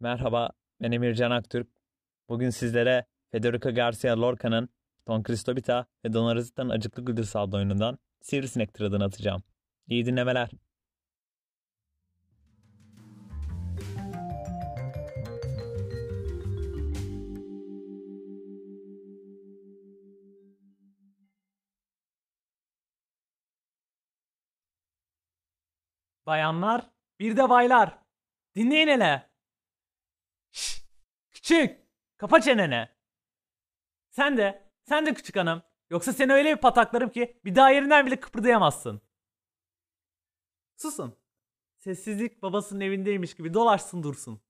Merhaba, ben Emircan Aktürk. Bugün sizlere Federico Garcia Lorca'nın Don Cristobita ve Don Rosita'nın Acıklı Güldürs adlı oyunundan Sivrisinek tırıdını atacağım. İyi dinlemeler. Bayanlar, bir de baylar. Dinleyin hele. Küçük, kapa çeneni. Sen de, sen de küçük hanım. Yoksa seni öyle bir pataklarım ki bir daha yerinden bile kıpırdayamazsın. Susun. Sessizlik babasının evindeymiş gibi dolaşsın dursun.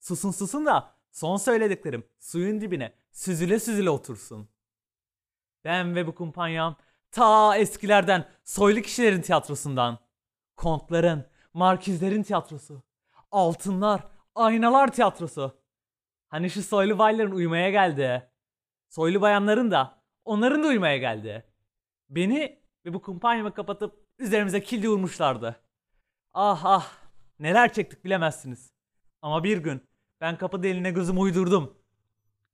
Susun susun da son söylediklerim suyun dibine süzüle süzüle otursun. Ben ve bu kumpanyam ta eskilerden soylu kişilerin tiyatrosundan kontların, markizlerin tiyatrosu. Altınlar, aynalar tiyatrosu. Hani şu soylu bayların uyumaya geldi. Soylu bayanların da, onların da uyumaya geldi. Beni ve bu kumpanyamı kapatıp üzerimize kildi vurmuşlardı. Ah ah, neler çektik bilemezsiniz. Ama bir gün ben kapı deline gözümü uydurdum.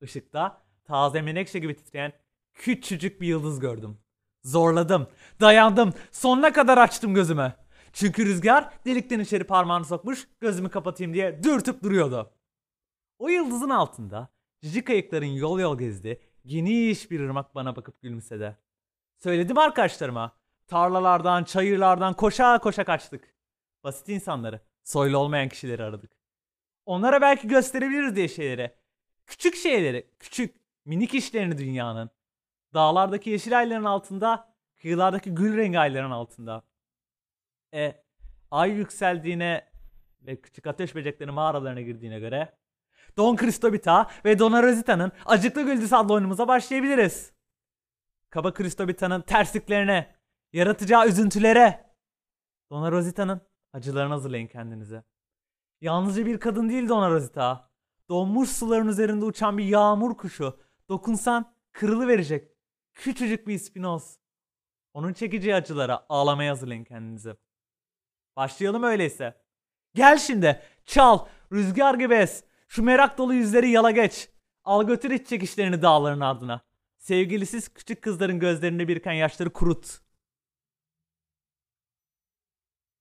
Işıkta taze menekşe gibi titreyen küçücük bir yıldız gördüm. Zorladım, dayandım, sonuna kadar açtım gözümü. Çünkü rüzgar delikten içeri parmağını sokmuş gözümü kapatayım diye dürtüp duruyordu. O yıldızın altında cici kayıkların yol yol gezdi geniş bir ırmak bana bakıp gülümsedi. Söyledim arkadaşlarıma. Tarlalardan, çayırlardan koşa koşa kaçtık. Basit insanları, soylu olmayan kişileri aradık. Onlara belki gösterebiliriz diye şeyleri. Küçük şeyleri, küçük, minik işlerini dünyanın. Dağlardaki yeşil ayların altında, kıyılardaki gül rengi ayların altında. E, ay yükseldiğine ve küçük ateş böcekleri mağaralarına girdiğine göre Don Cristobita ve Dona Rosita'nın Acıklı Güldüz adlı oyunumuza başlayabiliriz. Kaba Cristobita'nın tersliklerine, yaratacağı üzüntülere, Dona Rosita'nın acılarını hazırlayın kendinize. Yalnızca bir kadın değil Dona Rosita. Donmuş suların üzerinde uçan bir yağmur kuşu. Dokunsan kırılı verecek. Küçücük bir ispinoz. Onun çekeceği acılara ağlamaya hazırlayın kendinizi. Başlayalım öyleyse. Gel şimdi. Çal. Rüzgar gibi es. Şu merak dolu yüzleri yala geç. Al götür iç çekişlerini dağların ardına. Sevgilisiz küçük kızların gözlerinde biriken yaşları kurut.